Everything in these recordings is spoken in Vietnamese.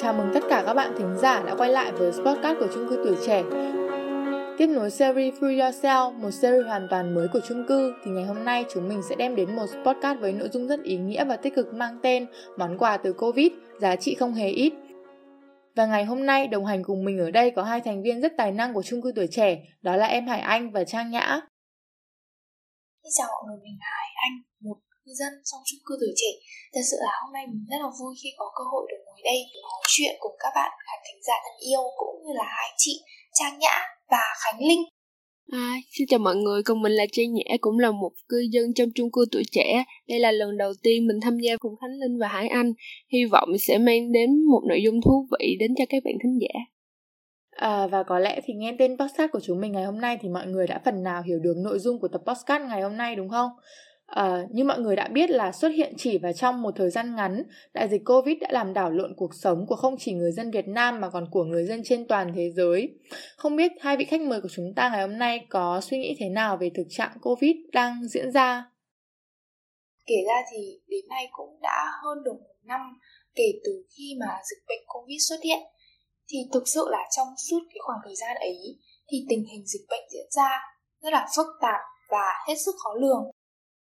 Chào mừng tất cả các bạn thính giả đã quay lại với podcast của chung cư tuổi trẻ. Tiếp nối series Free Yourself, một series hoàn toàn mới của chung cư, thì ngày hôm nay chúng mình sẽ đem đến một podcast với nội dung rất ý nghĩa và tích cực mang tên Món quà từ Covid, giá trị không hề ít. Và ngày hôm nay đồng hành cùng mình ở đây có hai thành viên rất tài năng của chung cư tuổi trẻ, đó là em Hải Anh và Trang Nhã. Xin chào mọi người, mình là Hải Anh, cư dân trong chung cư tuổi trẻ. Thật sự là hôm nay mình rất là vui khi có cơ hội được ngồi đây nói chuyện cùng các bạn khán thính giả thân yêu cũng như là hai chị Trang Nhã và Khánh Linh. À, xin chào mọi người, còn mình là Trang Nhã cũng là một cư dân trong chung cư tuổi trẻ. Đây là lần đầu tiên mình tham gia cùng Khánh Linh và Hải Anh. Hy vọng sẽ mang đến một nội dung thú vị đến cho các bạn thính giả. À, và có lẽ thì nghe tên podcast của chúng mình ngày hôm nay thì mọi người đã phần nào hiểu được nội dung của tập podcast ngày hôm nay đúng không? À, như mọi người đã biết là xuất hiện chỉ và trong một thời gian ngắn, đại dịch Covid đã làm đảo lộn cuộc sống của không chỉ người dân Việt Nam mà còn của người dân trên toàn thế giới. Không biết hai vị khách mời của chúng ta ngày hôm nay có suy nghĩ thế nào về thực trạng Covid đang diễn ra? Kể ra thì đến nay cũng đã hơn được một năm kể từ khi mà dịch bệnh Covid xuất hiện. Thì thực sự là trong suốt cái khoảng thời gian ấy thì tình hình dịch bệnh diễn ra rất là phức tạp và hết sức khó lường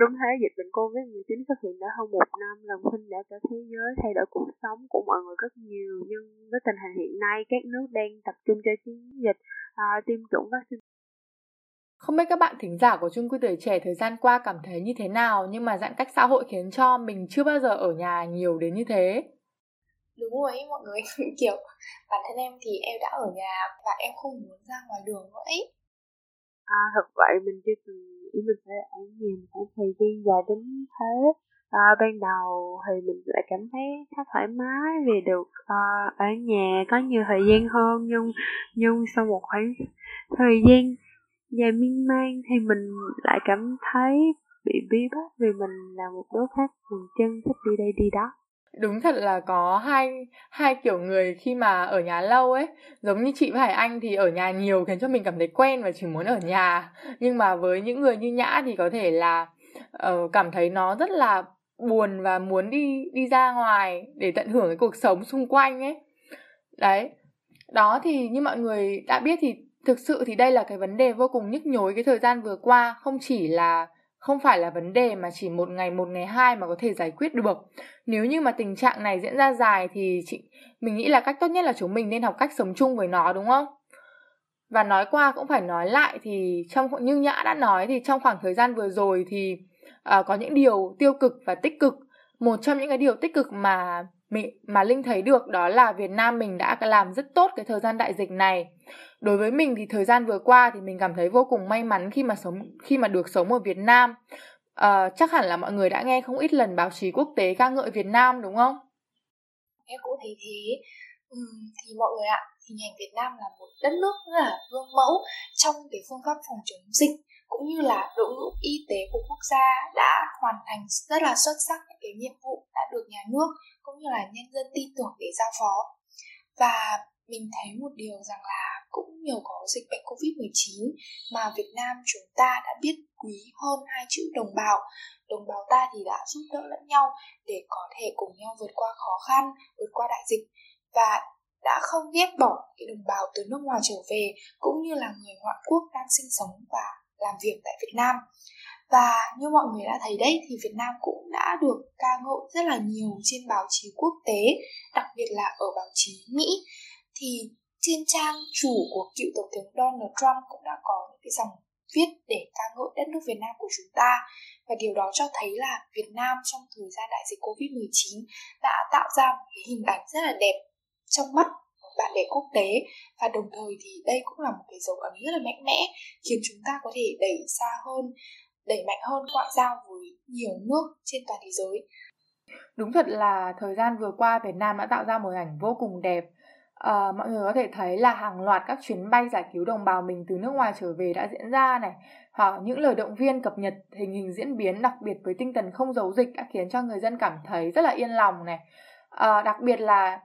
Đúng thế, dịch bệnh Covid-19 xuất hiện đã hơn một năm, lòng tin đã cả thế giới thay đổi cuộc sống của mọi người rất nhiều. Nhưng với tình hình hiện nay, các nước đang tập trung cho chiến dịch à, tiêm chủng vaccine. Không biết các bạn thính giả của chung cư tuổi trẻ thời gian qua cảm thấy như thế nào, nhưng mà giãn cách xã hội khiến cho mình chưa bao giờ ở nhà nhiều đến như thế. Đúng rồi ấy, mọi người kiểu bản thân em thì em đã ở nhà và em không muốn ra ngoài đường nữa ấy. À, thật vậy mình chưa từng nghĩ mình phải ở nhà một khoảng thời gian dài đến thế. À, ban đầu thì mình lại cảm thấy khá thoải mái vì được à, ở nhà có nhiều thời gian hơn nhưng nhưng sau một khoảng thời gian dài miên man thì mình lại cảm thấy bị bí bách vì mình là một đứa khác thường chân thích đi đây đi đó đúng thật là có hai hai kiểu người khi mà ở nhà lâu ấy. Giống như chị và hải anh thì ở nhà nhiều khiến cho mình cảm thấy quen và chỉ muốn ở nhà. Nhưng mà với những người như nhã thì có thể là uh, cảm thấy nó rất là buồn và muốn đi đi ra ngoài để tận hưởng cái cuộc sống xung quanh ấy. Đấy. Đó thì như mọi người đã biết thì thực sự thì đây là cái vấn đề vô cùng nhức nhối cái thời gian vừa qua. Không chỉ là không phải là vấn đề mà chỉ một ngày một ngày hai mà có thể giải quyết được. Nếu như mà tình trạng này diễn ra dài thì chị mình nghĩ là cách tốt nhất là chúng mình nên học cách sống chung với nó đúng không? Và nói qua cũng phải nói lại thì trong như nhã đã nói thì trong khoảng thời gian vừa rồi thì uh, có những điều tiêu cực và tích cực. Một trong những cái điều tích cực mà mình mà linh thấy được đó là việt nam mình đã làm rất tốt cái thời gian đại dịch này đối với mình thì thời gian vừa qua thì mình cảm thấy vô cùng may mắn khi mà sống khi mà được sống ở Việt Nam à, chắc hẳn là mọi người đã nghe không ít lần báo chí quốc tế ca ngợi Việt Nam đúng không? Em cũng thấy thế. Ừ, thì mọi người ạ, hình ảnh Việt Nam là một đất nước rất là gương mẫu trong cái phương pháp phòng chống dịch cũng như là đội ngũ y tế của quốc gia đã hoàn thành rất là xuất sắc những cái nhiệm vụ đã được nhà nước cũng như là nhân dân tin tưởng để giao phó và mình thấy một điều rằng là cũng nhờ có dịch bệnh Covid-19 mà Việt Nam chúng ta đã biết quý hơn hai chữ đồng bào. Đồng bào ta thì đã giúp đỡ lẫn nhau để có thể cùng nhau vượt qua khó khăn, vượt qua đại dịch và đã không ghét bỏ cái đồng bào từ nước ngoài trở về cũng như là người ngoại quốc đang sinh sống và làm việc tại Việt Nam. Và như mọi người đã thấy đấy thì Việt Nam cũng đã được ca ngợi rất là nhiều trên báo chí quốc tế, đặc biệt là ở báo chí Mỹ thì trên trang chủ của cựu tổng thống Donald Trump cũng đã có những cái dòng viết để ca ngợi đất nước Việt Nam của chúng ta. Và điều đó cho thấy là Việt Nam trong thời gian đại dịch Covid-19 đã tạo ra một cái hình ảnh rất là đẹp trong mắt của bạn bè quốc tế. Và đồng thời thì đây cũng là một cái dấu ấn rất là mạnh mẽ, khiến chúng ta có thể đẩy xa hơn, đẩy mạnh hơn ngoại giao với nhiều nước trên toàn thế giới. Đúng thật là thời gian vừa qua, Việt Nam đã tạo ra một ảnh vô cùng đẹp à, mọi người có thể thấy là hàng loạt các chuyến bay giải cứu đồng bào mình từ nước ngoài trở về đã diễn ra này. Hoặc những lời động viên cập nhật hình hình diễn biến đặc biệt với tinh thần không giấu dịch đã khiến cho người dân cảm thấy rất là yên lòng này. À, đặc biệt là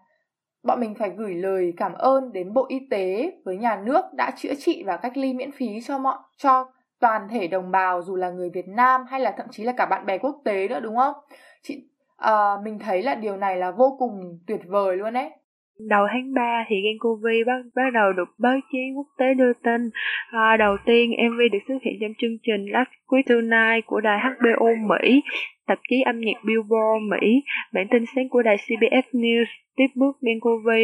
bọn mình phải gửi lời cảm ơn đến bộ y tế với nhà nước đã chữa trị và cách ly miễn phí cho mọi cho toàn thể đồng bào dù là người Việt Nam hay là thậm chí là cả bạn bè quốc tế nữa đúng không? Chị à, mình thấy là điều này là vô cùng tuyệt vời luôn đấy đầu tháng 3 thì Gen bắt, bắt đầu được báo chí quốc tế đưa tin. À, đầu tiên MV được xuất hiện trong chương trình Last Quiz Tonight của đài HBO Mỹ, tạp chí âm nhạc Billboard Mỹ, bản tin sáng của đài CBS News. Tiếp bước Gen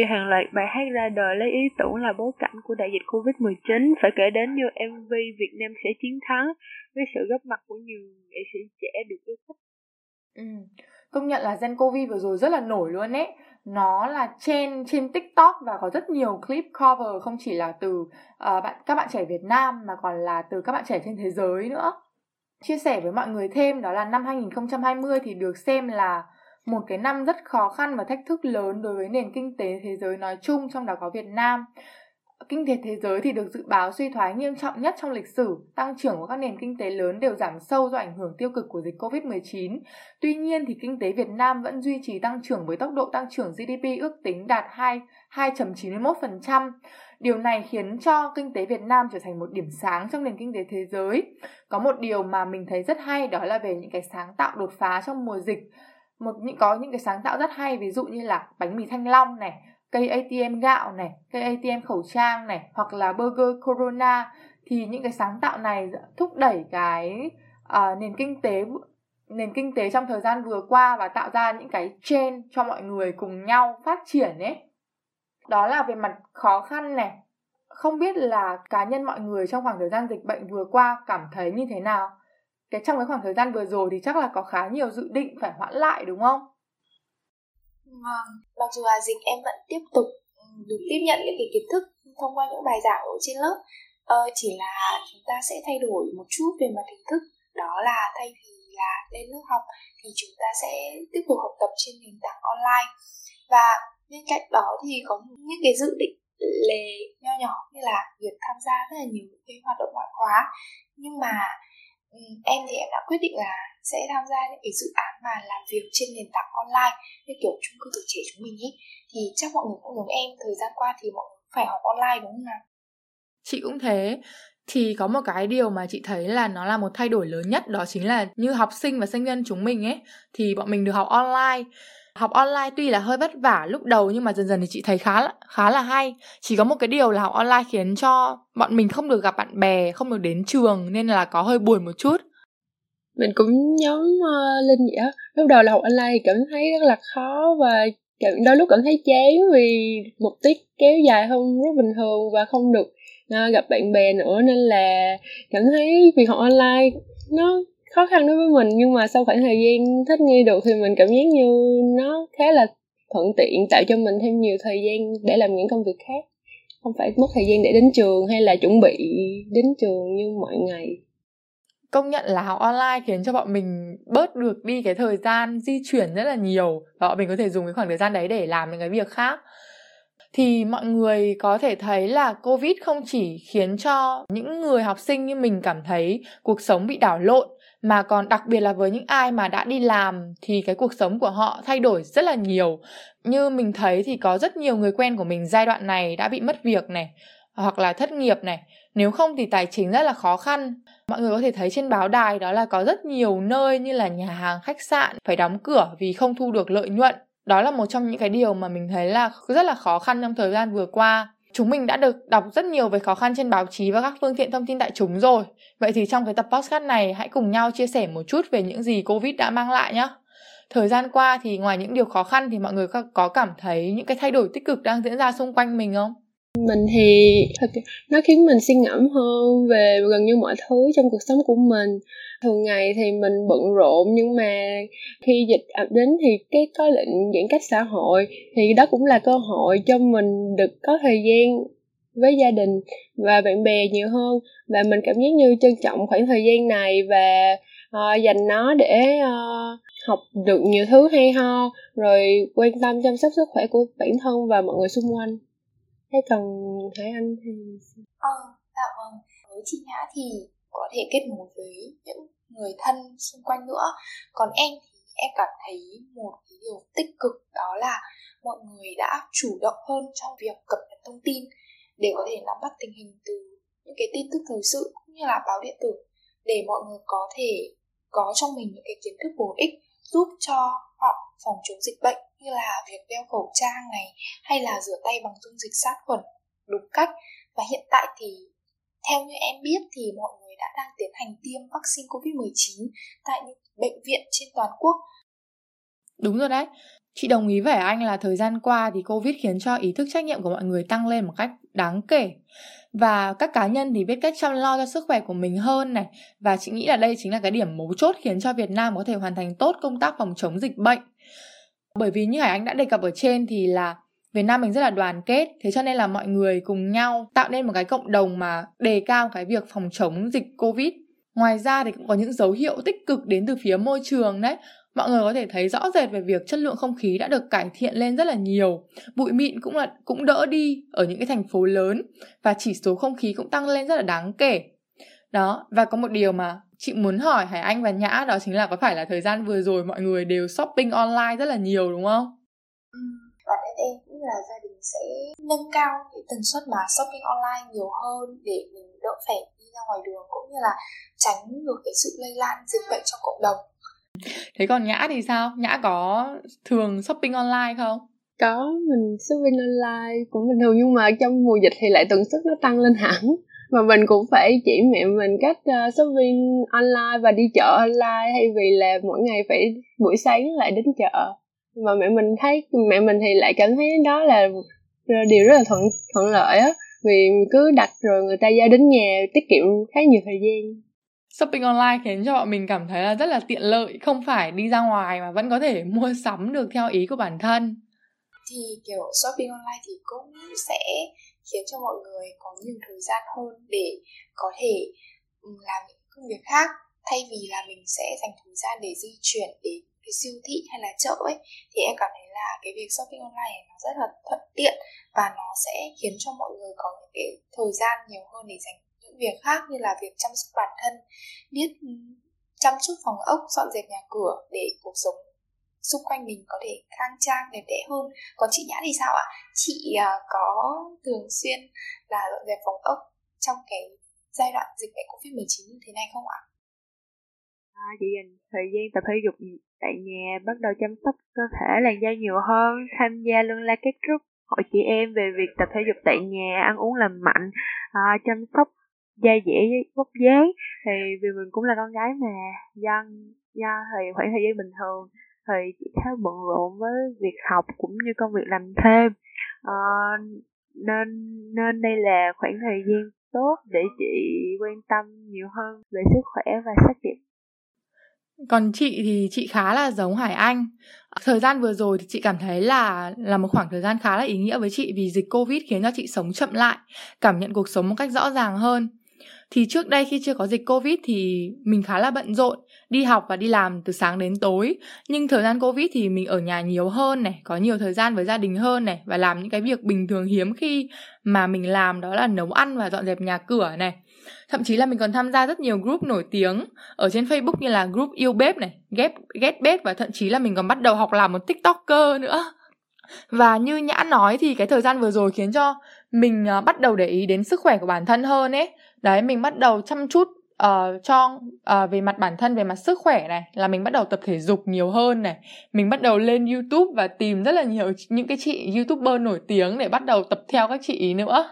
hàng loạt bài hát ra đời lấy ý tưởng là bối cảnh của đại dịch Covid-19, phải kể đến như MV Việt Nam sẽ chiến thắng, với sự góp mặt của nhiều nghệ sĩ trẻ được yêu thích. Ừ. Công nhận là Gen vừa rồi rất là nổi luôn ấy nó là trên trên TikTok và có rất nhiều clip cover không chỉ là từ uh, bạn các bạn trẻ Việt Nam mà còn là từ các bạn trẻ trên thế giới nữa. Chia sẻ với mọi người thêm đó là năm 2020 thì được xem là một cái năm rất khó khăn và thách thức lớn đối với nền kinh tế thế giới nói chung trong đó có Việt Nam kinh tế thế giới thì được dự báo suy thoái nghiêm trọng nhất trong lịch sử, tăng trưởng của các nền kinh tế lớn đều giảm sâu do ảnh hưởng tiêu cực của dịch Covid-19. Tuy nhiên thì kinh tế Việt Nam vẫn duy trì tăng trưởng với tốc độ tăng trưởng GDP ước tính đạt 2 2.91%. Điều này khiến cho kinh tế Việt Nam trở thành một điểm sáng trong nền kinh tế thế giới. Có một điều mà mình thấy rất hay đó là về những cái sáng tạo đột phá trong mùa dịch. Một những có những cái sáng tạo rất hay ví dụ như là bánh mì thanh long này, cây ATM gạo này, cây ATM khẩu trang này hoặc là burger corona thì những cái sáng tạo này thúc đẩy cái uh, nền kinh tế nền kinh tế trong thời gian vừa qua và tạo ra những cái trend cho mọi người cùng nhau phát triển ấy. Đó là về mặt khó khăn này. Không biết là cá nhân mọi người trong khoảng thời gian dịch bệnh vừa qua cảm thấy như thế nào? Cái trong cái khoảng thời gian vừa rồi thì chắc là có khá nhiều dự định phải hoãn lại đúng không? Vâng, mặc dù là dịch em vẫn tiếp tục được tiếp nhận những cái kiến thức thông qua những bài giảng ở trên lớp ờ, chỉ là chúng ta sẽ thay đổi một chút về mặt hình thức. Đó là thay vì là lên lớp học thì chúng ta sẽ tiếp tục học tập trên nền tảng online. Và bên cạnh đó thì có những cái dự định lề nho nhỏ như là việc tham gia rất là nhiều cái hoạt động ngoại khóa. Nhưng mà Ừ, em thì em đã quyết định là sẽ tham gia những cái dự án mà làm việc trên nền tảng online, như kiểu chung cư tuổi trẻ chúng mình ý. Thì chắc mọi người cũng giống em, thời gian qua thì mọi người phải học online, đúng không nào? Chị cũng thế. Thì có một cái điều mà chị thấy là nó là một thay đổi lớn nhất, đó chính là như học sinh và sinh viên chúng mình ấy, thì bọn mình được học online học online tuy là hơi vất vả lúc đầu nhưng mà dần dần thì chị thấy khá là khá là hay. Chỉ có một cái điều là học online khiến cho bọn mình không được gặp bạn bè không được đến trường nên là có hơi buồn một chút. Mình cũng nhóm uh, ờ, linh vậy á. Lúc đầu là học online thì cảm thấy rất là khó và đôi lúc cảm thấy chán vì một tiết kéo dài hơn rất bình thường và không được uh, gặp bạn bè nữa nên là cảm thấy việc học online nó khó khăn đối với mình, nhưng mà sau khoảng thời gian thích nghi được thì mình cảm giác như nó khá là thuận tiện, tạo cho mình thêm nhiều thời gian để làm những công việc khác. Không phải mất thời gian để đến trường hay là chuẩn bị đến trường như mọi ngày. Công nhận là học online khiến cho bọn mình bớt được đi cái thời gian di chuyển rất là nhiều và bọn mình có thể dùng cái khoảng thời gian đấy để làm những cái việc khác. Thì mọi người có thể thấy là covid không chỉ khiến cho những người học sinh như mình cảm thấy cuộc sống bị đảo lộn mà còn đặc biệt là với những ai mà đã đi làm thì cái cuộc sống của họ thay đổi rất là nhiều. Như mình thấy thì có rất nhiều người quen của mình giai đoạn này đã bị mất việc này, hoặc là thất nghiệp này. Nếu không thì tài chính rất là khó khăn. Mọi người có thể thấy trên báo đài đó là có rất nhiều nơi như là nhà hàng, khách sạn phải đóng cửa vì không thu được lợi nhuận. Đó là một trong những cái điều mà mình thấy là rất là khó khăn trong thời gian vừa qua chúng mình đã được đọc rất nhiều về khó khăn trên báo chí và các phương tiện thông tin đại chúng rồi. Vậy thì trong cái tập podcast này, hãy cùng nhau chia sẻ một chút về những gì covid đã mang lại nhé thời gian qua thì ngoài những điều khó khăn thì mọi người có cảm thấy những cái thay đổi tích cực đang diễn ra xung quanh mình không? Mình thì nó khiến mình suy ngẫm hơn về gần như mọi thứ trong cuộc sống của mình. Thường ngày thì mình bận rộn nhưng mà khi dịch ập đến thì cái có lệnh giãn cách xã hội thì đó cũng là cơ hội cho mình được có thời gian với gia đình và bạn bè nhiều hơn. Và mình cảm giác như trân trọng khoảng thời gian này và uh, dành nó để uh, học được nhiều thứ hay ho rồi quan tâm chăm sóc sức khỏe của bản thân và mọi người xung quanh thế còn thái Anh thì ờ dạ vâng. Với chị Nhã thì có thể kết nối với những người thân xung quanh nữa. Còn em thì em cảm thấy một cái điều tích cực đó là mọi người đã chủ động hơn trong việc cập nhật thông tin để có thể nắm bắt tình hình từ những cái tin tức thời sự cũng như là báo điện tử để mọi người có thể có trong mình những cái kiến thức bổ ích giúp cho phòng chống dịch bệnh như là việc đeo khẩu trang này hay là rửa tay bằng dung dịch sát khuẩn đúng cách và hiện tại thì, theo như em biết thì mọi người đã đang tiến hành tiêm vaccine COVID-19 tại những bệnh viện trên toàn quốc. Đúng rồi đấy. Chị đồng ý với anh là thời gian qua thì Covid khiến cho ý thức trách nhiệm của mọi người tăng lên một cách đáng kể. Và các cá nhân thì biết cách chăm lo cho sức khỏe của mình hơn này. Và chị nghĩ là đây chính là cái điểm mấu chốt khiến cho Việt Nam có thể hoàn thành tốt công tác phòng chống dịch bệnh. Bởi vì như Hải Anh đã đề cập ở trên thì là Việt Nam mình rất là đoàn kết, thế cho nên là mọi người cùng nhau tạo nên một cái cộng đồng mà đề cao cái việc phòng chống dịch Covid. Ngoài ra thì cũng có những dấu hiệu tích cực đến từ phía môi trường đấy. Mọi người có thể thấy rõ rệt về việc chất lượng không khí đã được cải thiện lên rất là nhiều. Bụi mịn cũng là cũng đỡ đi ở những cái thành phố lớn và chỉ số không khí cũng tăng lên rất là đáng kể. Đó, và có một điều mà chị muốn hỏi Hải Anh và Nhã đó chính là có phải là thời gian vừa rồi mọi người đều shopping online rất là nhiều đúng không? Ừ, và em cũng là gia đình sẽ nâng cao cái tần suất mà shopping online nhiều hơn để mình đỡ phải đi ra ngoài đường cũng như là tránh được cái sự lây lan dịch bệnh trong cộng đồng. Thế còn Nhã thì sao? Nhã có thường shopping online không? Có, mình shopping online cũng bình thường nhưng mà trong mùa dịch thì lại tần suất nó tăng lên hẳn mà mình cũng phải chỉ mẹ mình cách uh, shopping online và đi chợ online hay vì là mỗi ngày phải buổi sáng lại đến chợ. Mà mẹ mình thấy mẹ mình thì lại cảm thấy đó là điều rất là thuận thuận lợi á vì cứ đặt rồi người ta giao đến nhà tiết kiệm khá nhiều thời gian. Shopping online khiến cho bọn mình cảm thấy là rất là tiện lợi không phải đi ra ngoài mà vẫn có thể mua sắm được theo ý của bản thân. Thì kiểu shopping online thì cũng sẽ khiến cho mọi người có nhiều thời gian hơn để có thể làm những công việc khác. Thay vì là mình sẽ dành thời gian để di chuyển đến cái siêu thị hay là chợ ấy, thì em cảm thấy là cái việc shopping online nó rất là thuận tiện và nó sẽ khiến cho mọi người có những cái thời gian nhiều hơn để dành những việc khác như là việc chăm sóc bản thân, biết chăm chút phòng ốc, dọn dẹp nhà cửa để cuộc sống xung quanh mình có thể khang trang đẹp đẽ hơn. Còn chị nhã thì sao ạ? Chị uh, có thường xuyên là dọn dẹp phòng ốc trong cái giai đoạn dịch bệnh covid 19 như thế này không ạ? À, chị dành thời gian tập thể dục tại nhà bắt đầu chăm sóc cơ thể làn da nhiều hơn tham gia luôn la các group. Hội chị em về việc tập thể dục tại nhà ăn uống lành mạnh à, chăm sóc da dẻ vóc dáng. Thì vì mình cũng là con gái mà do do thì khoảng thời gian bình thường thì chị khá bận rộn với việc học cũng như công việc làm thêm. À, nên nên đây là khoảng thời gian tốt để chị quan tâm nhiều hơn về sức khỏe và sắc đẹp còn chị thì chị khá là giống Hải Anh. Thời gian vừa rồi thì chị cảm thấy là là một khoảng thời gian khá là ý nghĩa với chị vì dịch Covid khiến cho chị sống chậm lại, cảm nhận cuộc sống một cách rõ ràng hơn. Thì trước đây khi chưa có dịch covid thì mình khá là bận rộn đi học và đi làm từ sáng đến tối. Nhưng thời gian covid thì mình ở nhà nhiều hơn này, có nhiều thời gian với gia đình hơn này và làm những cái việc bình thường hiếm khi mà mình làm, đó là nấu ăn và dọn dẹp nhà cửa này. Thậm chí là mình còn tham gia rất nhiều group nổi tiếng ở trên facebook như là group yêu bếp này, ghép, ghét bếp và thậm chí là mình còn bắt đầu học làm một tiktoker nữa. Và như nhã nói thì cái thời gian vừa rồi khiến cho mình à, bắt đầu để ý đến sức khỏe của bản thân hơn ấy. Đấy, mình bắt đầu chăm chút uh, cho uh, về mặt bản thân về mặt sức khỏe này là mình bắt đầu tập thể dục nhiều hơn này. Mình bắt đầu lên youtube và tìm rất là nhiều những cái chị youtuber nổi tiếng để bắt đầu tập theo các chị ý nữa.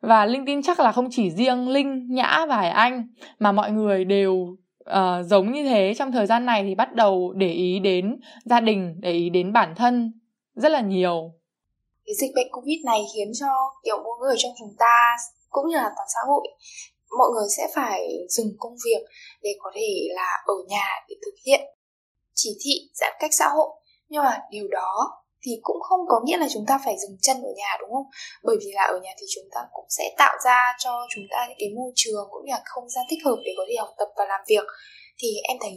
Và linh tin chắc là không chỉ riêng linh nhã và hải anh mà mọi người đều uh, giống như thế. Trong thời gian này thì bắt đầu để ý đến gia đình để ý đến bản thân rất là nhiều. Cái dịch bệnh covid này khiến cho kiểu mỗi người trong chúng ta cũng như là toàn xã hội mọi người sẽ phải dừng công việc để có thể là ở nhà để thực hiện chỉ thị giãn cách xã hội. Nhưng mà điều đó thì cũng không có nghĩa là chúng ta phải dừng chân ở nhà, đúng không? Bởi vì là ở nhà thì chúng ta cũng sẽ tạo ra cho chúng ta những cái môi trường cũng như là không gian thích hợp để có thể học tập và làm việc. Thì em thấy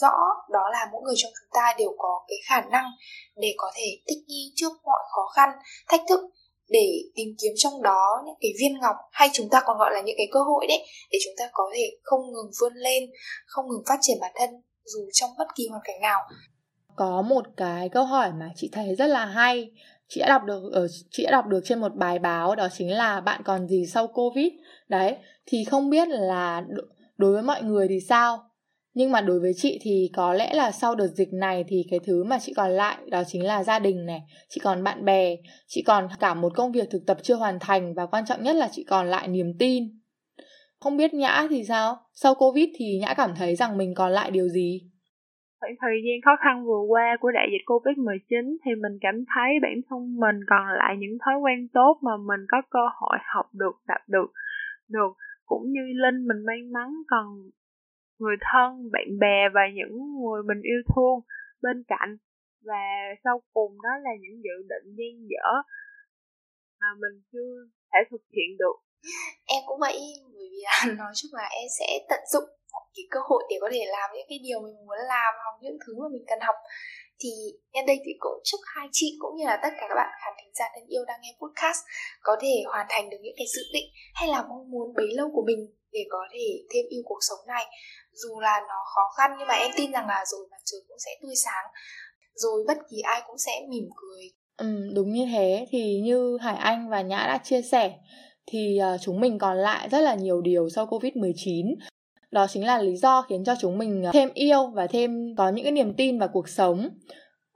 rõ đó là mỗi người trong chúng ta đều có cái khả năng để có thể thích nghi trước mọi khó khăn, thách thức để tìm kiếm trong đó những cái viên ngọc hay chúng ta còn gọi là những cái cơ hội đấy, để chúng ta có thể không ngừng vươn lên, không ngừng phát triển bản thân dù trong bất kỳ hoàn cảnh nào. Có một cái câu hỏi mà chị thấy rất là hay, chị đã đọc được ở chị đã đọc được trên một bài báo, đó chính là bạn còn gì sau covid? Đấy, thì không biết là đối với mọi người thì sao? Nhưng mà đối với chị thì có lẽ là sau đợt dịch này thì cái thứ mà chị còn lại đó chính là gia đình này chị còn bạn bè chị còn cả một công việc thực tập chưa hoàn thành và quan trọng nhất là chị còn lại niềm tin. Không biết nhã thì sao? Sau covid thì nhã cảm thấy rằng mình còn lại điều gì? Khoảng thời gian khó khăn vừa qua của đại dịch Covid-19 thì mình cảm thấy bản thân mình còn lại những thói quen tốt mà mình có cơ hội học được, đạt được, được cũng như Linh mình may mắn còn người thân, bạn bè và những người mình yêu thương bên cạnh. Và sau cùng đó là những dự định gian dở mà mình chưa thể thực hiện được. Em cũng vậy bởi vì là nói chung là em sẽ tận dụng cái cơ hội để có thể làm những cái điều mình muốn làm hoặc những thứ mà mình cần học. Thì nhân đây thì cũng chúc hai chị cũng như là tất cả các bạn khán thính giả thân yêu đang nghe podcast có thể hoàn thành được những cái dự định hay là mong muốn bấy lâu của mình để có thể thêm yêu cuộc sống này. Dù là nó khó khăn nhưng mà em tin rằng là rồi mặt trời cũng sẽ tươi sáng rồi bất kỳ ai cũng sẽ mỉm cười. Ừ, đúng như thế. Thì như Hải Anh và Nhã đã chia sẻ thì ờ, chúng mình còn lại rất là nhiều điều sau Covid-19 đó chính là lý do khiến cho chúng mình ờ, thêm yêu và thêm có những cái niềm tin vào cuộc sống.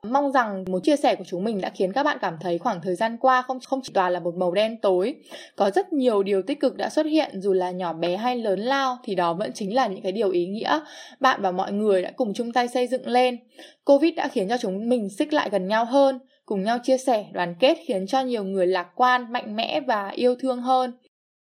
Mong rằng một chia sẻ của chúng mình đã khiến các bạn cảm thấy khoảng thời gian qua không không chỉ toàn là một màu đen tối, có rất nhiều điều tích cực đã xuất hiện, dù là nhỏ bé hay lớn lao, thì đó vẫn chính là những cái điều ý nghĩa bạn và mọi người đã cùng chung tay xây dựng lên. Covid đã khiến cho chúng mình xích lại gần nhau hơn, cùng nhau chia sẻ, đoàn kết, khiến cho nhiều người lạc quan, mạnh mẽ và yêu thương hơn.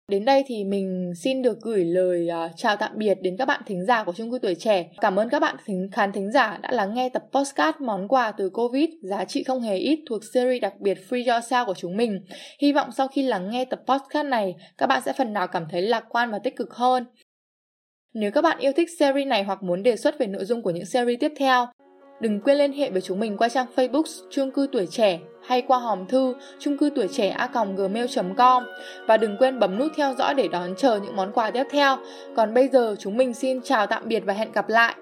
Đến đây thì mình xin được gửi lời uh, chào tạm biệt đến các bạn thính giả của chung cư tuổi trẻ. Cảm ơn các bạn thính, khán thính giả đã lắng nghe tập podcast món quà từ Covid giá trị không hề ít thuộc series đặc biệt Free Yourself của chúng mình. Hy vọng sau khi lắng nghe tập podcast này, các bạn sẽ phần nào cảm thấy lạc quan và tích cực hơn. Nếu các bạn yêu thích series này hoặc muốn đề xuất về nội dung của những series tiếp theo, đừng quên liên hệ với chúng mình qua trang Facebook chung cư tuổi trẻ hay qua hòm thư chung cư tuổi trẻ a gmail.com và đừng quên bấm nút theo dõi để đón chờ những món quà tiếp theo. Còn bây giờ chúng mình xin chào tạm biệt và hẹn gặp lại.